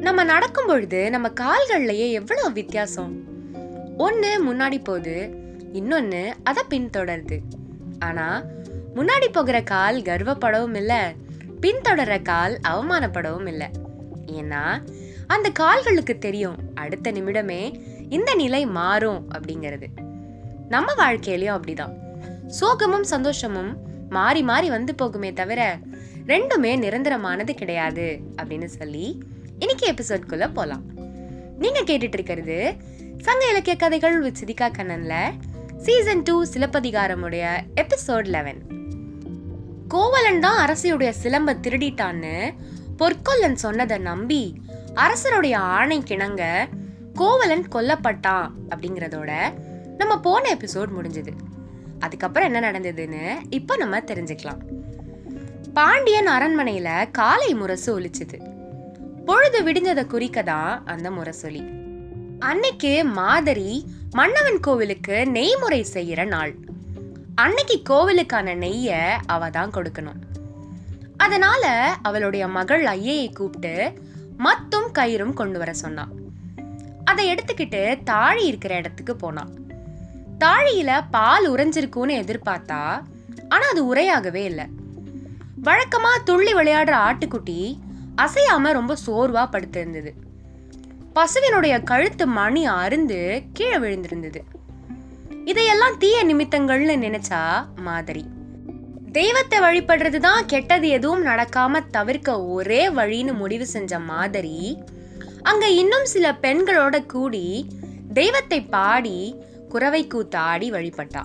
நம்ம நடக்கும் பொழுது நம்ம கால்கள்லயே எவ்வளவு வித்தியாசம்? ஒண்ணு முன்னாடி போகுது இன்னொன்னு அதை பின்தொடருது. ஆனா முன்னாடி போகிற கால் கர்வப்படவும் இல்ல பின்தொடர்ற கால் அவமானப்படவும் இல்ல. ஏன்னா அந்த கால்களுக்கு தெரியும் அடுத்த நிமிடமே இந்த நிலை மாறும் அப்படிங்கிறது. நம்ம வாழ்க்கையிலயும் அப்படிதான். சோகமும் சந்தோஷமும் மாறி மாறி வந்து போகுமே தவிர ரெண்டுமே நிரந்தரமானது கிடையாது அப்படின்னு சொல்லி இன்னைக்கு எபிசோட்குள்ள போலாம். நீங்க கேட்டுட்டு இருக்கிறது சங்க இலக்கிய கதைகள் வித் சிதிகா கண்ணன்ல சீசன் டூ சிலப்பதிகாரமுடைய எபிசோட் லெவன் கோவலன் தான் அரசியுடைய சிலம்ப திருடிட்டான்னு பொற்கொல்லன் சொன்னதை நம்பி அரசருடைய ஆணை கிணங்க கோவலன் கொல்லப்பட்டான் அப்படிங்கிறதோட நம்ம போன எபிசோட் முடிஞ்சது. அதுக்கப்புறம் என்ன நடந்ததுன்னு இப்போ நம்ம தெரிஞ்சுக்கலாம். பாண்டியன் அரண்மனையில காலை முரசு ஒலிச்சுது. பொழுது விடிஞ்சதை குறிக்க தான் அந்த முரசொலி. அன்னைக்கு மாதரி மன்னவன் கோவிலுக்கு நெய்முறை செய்யற நாள். அன்னைக்கு கோவிலுக்கான நெய்ய அவ தான் கொடுக்கணும். அதனால அவளுடைய மகள் ஐயையை கூப்பிட்டு மத்தும் கயிறும் கொண்டு வர சொன்னான். அதை எடுத்துக்கிட்டு தாழி இருக்கிற இடத்துக்கு போனான். தாழியில பால் உறைஞ்சிருக்கும்னு எதிர்பார்த்தா ஆனா அது உரையாகவே இல்லை. வழக்கமா துள்ளி விளையாடுற ஆட்டுக்குட்டி அசையாம ரொம்ப சோர்வா படுத்திருந்தது. பசுவினுடைய கழுத்து மணி அருந்து கீழே விழுந்திருந்தது. இதையெல்லாம் தீய நிமித்தங்கள்னு நினைச்சா மாதிரி. தெய்வத்தை வழிபடுறது தான் கெட்டது எதுவும் நடக்காம தவிர்க்க ஒரே வழின்னு முடிவு செஞ்ச மாதிரி அங்க இன்னும் சில பெண்களோட கூடி தெய்வத்தை பாடி குறவை கூத்த ஆடி வழிபட்டா.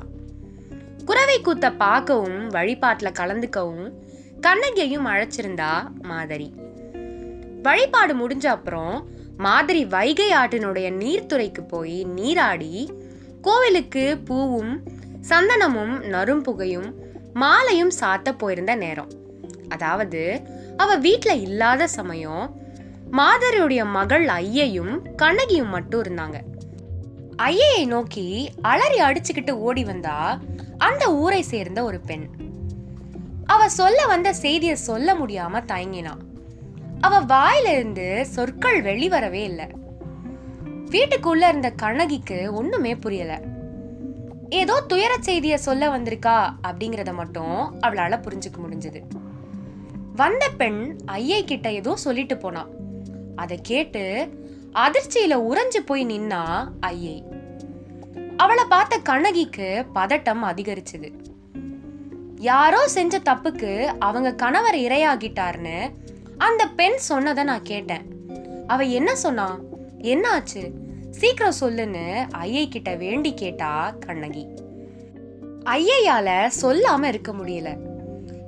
குறவை கூத்த பார்க்கவும் வழிபாட்டுல கலந்துக்கவும் கண்ணகியையும் அழைச்சிருந்தா மாதரி. வழிபாடு முடிஞ்ச அப்புறம் மாதிரி வைகை ஆட்டினுடைய நீர்த்துறைக்கு போய் நீராடி கோவிலுக்கு பூவும் சந்தனமும் நறும்புகையும் மாலையும் சாத்த போயிருந்த நேரம். அதாவது அவ வீட்ல இல்லாத சமயம் மாதரியுடைய மகள் ஐயையும் கண்ணகியும் மட்டும் இருந்தாங்க. ஐயையை நோக்கி அலறி அடிச்சுக்கிட்டு ஓடி வந்தா அந்த ஊரை சேர்ந்த ஒரு பெண். அவ சொல்ல வந்த செய்தியை சொல்ல முடியாம தயங்கினான் அவ வாயிலிருந்து சொற்கள் வெளிவரவே இல்லை. வீட்டுக்குள்ள இருந்த கண்ணகிக்கு ஒண்ணுமே புரியல. ஏதோ துயர செய்திய சொல்ல வந்திருக்கா அப்படிங்கறத மட்டும் அவளால புரிஞ்சுக்க முடிஞ்சது. வந்த பெண் ஐயை கிட்ட ஏதோ சொல்லிட்டு போனா. அதை கேட்டு அதிர்ச்சியில உறைஞ்சு போய் நின்னா ஐயை. அவளை பார்த்த கண்ணகிக்கு பதட்டம் அதிகரிச்சது. யாரோ செஞ்ச தப்புக்கு அவங்க கணவர் இரையாகிட்டார்னு அந்த பெண் சொன்னதை நான் கேட்டேன். அவ என்ன சொன்னா? என்ன ஆச்சு சீக்கிரம் சொல்லுன்னு ஐயை கிட்ட வேண்டி கேட்டா கண்ணகி. ஐயையால சொல்லாம இருக்க முடியல.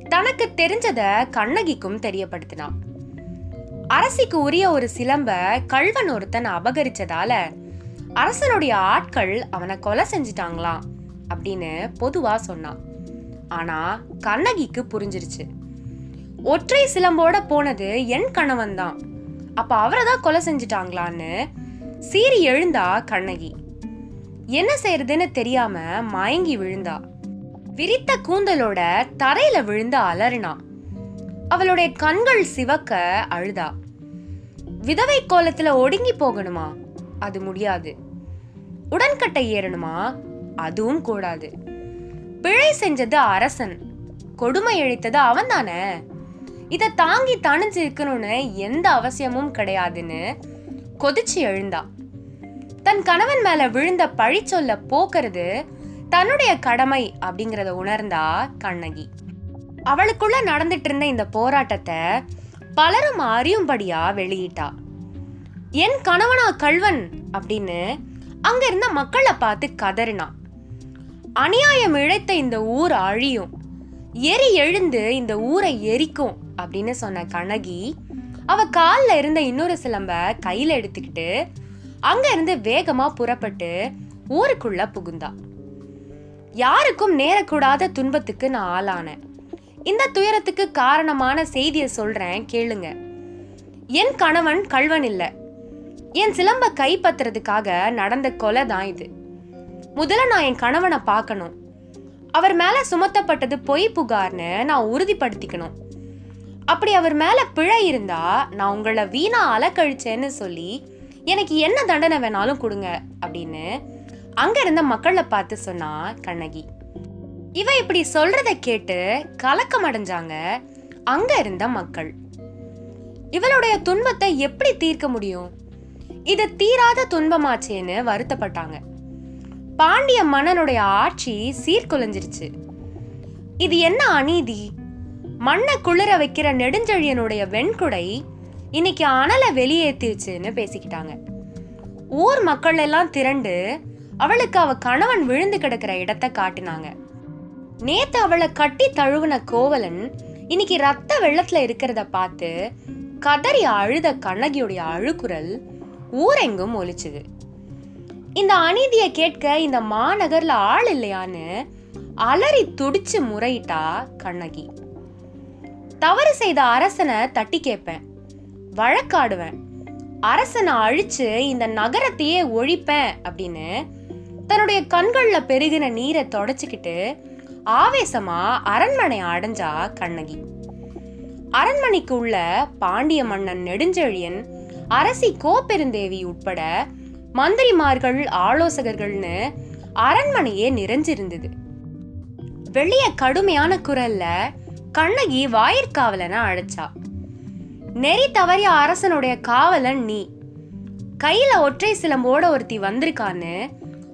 தனக்கு தெரிஞ்சத கண்ணகிக்கும் தெரியப்படுத்தினான் அரசிக்கு உரிய ஒரு சிலம்ப கள்வன் ஒருத்தன் அபகரிச்சதால அரசனுடைய ஆட்கள் அவனை கொலை செஞ்சிட்டாங்களாம் அப்படின்னு பொதுவா சொன்னான். ஆனா கண்ணகிக்கு புரிஞ்சிருச்சு. ஒற்றை சிலம்போட போனது என் கணவன் தான் அப்ப அவரை தான் கொலை செஞ்சிட்டாங்களான்னு சீறி எழுந்தா கண்ணகி. என்ன செய்யறதுன்னு தெரியாம மயங்கி விழுந்தா. விரித்த கூந்தலோட தரையில விழுந்து அலறினான். அவளுடைய கண்கள் சிவக்க அழுதா. விதவை கோலத்துல ஒடுங்கி போகணுமா? அது முடியாது. உடன்கட்டை ஏறணுமா? அதுவும் கூடாது. பிழை செஞ்சது அரசன். கொடுமை இழைத்தது அவன் தானே இத தாங்கி தணிஞ்சு இருக்கணும்னு எந்த அவசியமும் கிடையாதுன்னு கொதிச்சு எழுந்தா. தன் கணவன் மேல விழுந்த பழி சொல்ல போக்குறது தன்னுடைய கடமை அப்படிங்கறத உணர்ந்தா கண்ணகி. அவளுக்குள்ள நடந்துட்டு இருந்த இந்த போராட்டத்தை பலரும் அறியும்படியா வெளியிட்டா. என் கணவனா கள்வன்? அப்படின்னு அங்க இருந்த மக்களை பார்த்து கதறினா. அநியாயம் இழைத்த இந்த ஊர் அழியும். எரி எழுந்து இந்த ஊரை எரிக்கும் அப்படின்னு சொன்ன கண்ணகி அவ காலில் இருந்த இன்னொரு சிலம்ப கையில எடுத்துக்கிட்டு அங்க இருந்து வேகமா புறப்பட்டு ஊருக்குள்ள புகுந்தா. யாருக்கும் நேரக்கூடாத துன்பத்துக்கு நான் ஆளானேன். இந்த துயரத்துக்கு காரணமான செய்தியை சொல்றேன் கேளுங்க. என் கணவன் கள்வன் இல்ல. என் சிலம்ப கைப்பற்றுறதுக்காக நடந்த கொலை தான் இது. முதல்ல நான் என் கணவனை பார்க்கணும். அவர் மேல சுமத்தப்பட்டது பொய் புகார்னு நான் உறுதிப்படுத்திக்கணும். அப்படி அவர் மேல பிழை இருந்தா நான் உங்களை வீணா அலக்கழிச்சேன்னு சொல்லி எனக்கு என்ன தண்டனை வேணாலும் கொடுங்க அப்படின்னு அங்க இருந்த மக்களை பார்த்து சொன்னா கண்ணகி. இவ இப்படி சொல்றத கேட்டு கலக்கம் அடைஞ்சாங்க அங்க இருந்த மக்கள். இவளுடைய துன்பத்தை எப்படி தீர்க்க முடியும்? இது தீராத துன்பமாச்சேன்னு வருத்தப்பட்டாங்க. பாண்டிய மன்னனுடைய ஆட்சி சீர்குலைஞ்சிருச்சு. இது என்ன அநீதி? மண்ணை குளிர வைக்கிற நெடுஞ்செழியனுடைய வெண்குடை இன்னைக்கு அனலை வெளியேத்திருச்சுன்னு பேசிக்கிட்டாங்க. ஊர் மக்கள் எல்லாம் திரண்டு அவளுக்கு அவ கணவன் விழுந்து கிடக்கிற இடத்த காட்டினாங்க. நேத்து அவளை கட்டி தழுவுன கோவலன் இன்னைக்கு ரத்த வெள்ளத்துல இருக்கிறத பார்த்து கதறி அழுத கண்ணகியுடைய அழுக்குரல் ஊரெங்கும் ஒலிச்சுது. இந்த அநீதியை கேட்க இந்த மாநகர்ல ஆள் இல்லையான்னு அலறி துடிச்சு முறையிட்டா கண்ணகி. தவறு செய்த அரசனை தட்டி கேட்பேன். வழக்காடுவேன். அரசனை அழிச்சு இந்த நகரத்தையே ஒழிப்பேன் அப்படின்னு தன்னுடைய கண்கள்ல பெருகின நீரை தொடச்சிக்கிட்டு ஆவேசமா அரண்மனை அடைஞ்சா கண்ணகி. அரண்மனைக்கு உள்ள பாண்டிய மன்னன் நெடுஞ்செழியன் அரசி கோப்பெருந்தேவி உட்பட மந்திரிமார்கள் ஆலோசகர்கள்னு அரண்மனையே நிறைஞ்சிருந்தது. வெளிய கடுமையான குரல்ல கண்ணகி வாயிற்காவலனை அழைச்சா. நெறி தவறிய அரசனுடைய காவலன் நீ. கையில ஒற்றை சிலம்போட ஒருத்தி வந்திருக்கான்னு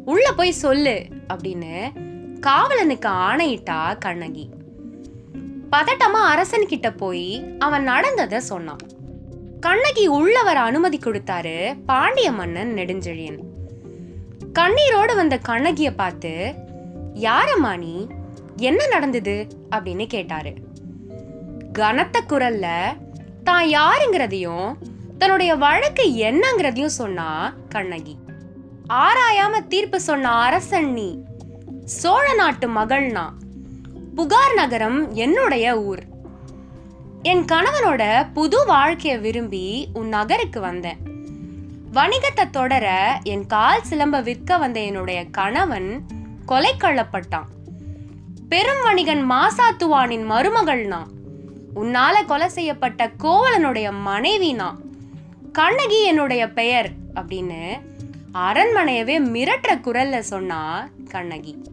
உள்ள போய் சொல்லு அப்படின்னு காவலனுக்கு ஆணையிட்டா கண்ணகி. பதட்டமா அரசன் கிட்ட போய் அவன் நடந்ததை சொன்னான். கண்ணகி உள்ள வர அனுமதி கொடுத்தாரு பாண்டிய மன்னன் நெடுஞ்செழியன். கண்ணீரோடு வந்த கண்ணகிய பார்த்து யாரம்மா நீ? என்ன நடந்தது? அப்படின்னு கேட்டாரு. கனத்த குரல்ல தான் யாருங்கிறதையும் தன்னுடைய வழக்கு என்னங்கிறதையும் சொன்னா கண்ணகி. ஆராயாம தீர்ப்பு சொன்ன அரசன் நீ. சோழ நாட்டு மகள்னா? புகார் நகரம் என்னுடைய ஊர். என் கணவனோட புது வாழ்க்கைய விரும்பி உன் நகருக்கு வந்தேன். வணிகத்தை தொடர என் கால் சிலம்ப விற்க வந்த என்னுடைய கணவன் கொலை கொள்ளப்பட்டான். பெரும் வணிகன் மாசாத்துவானின் மருமகள் நான் உன்னால கொலை செய்யப்பட்ட கோவலனுடைய மனைவி நான் கண்ணகி என்னுடைய பெயர் அப்படின்னு அரண்மனையவே மிரட்டுற குரல்ல சொன்னா கண்ணகி.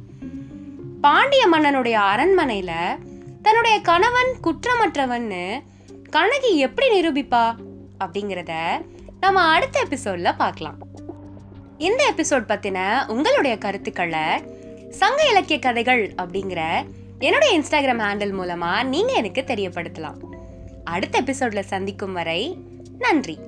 பாண்டிய மன்னனுடைய அரண்மனையில தன்னுடைய கணவன் குற்றமற்றவன்னு கண்ணகி எப்படி நிரூபிப்பா அப்படிங்கிறத நம்ம அடுத்த எபிசோட்ல பார்க்கலாம். இந்த எபிசோட் பத்தின உங்களுடைய கருத்துக்களை சங்க இலக்கிய கதைகள் அப்படிங்கிற என்னுடைய இன்ஸ்டாகிராம் ஹேண்டில் மூலமா நீங்க எனக்கு தெரியப்படுத்தலாம். அடுத்த எபிசோட்ல சந்திக்கும் வரை நன்றி.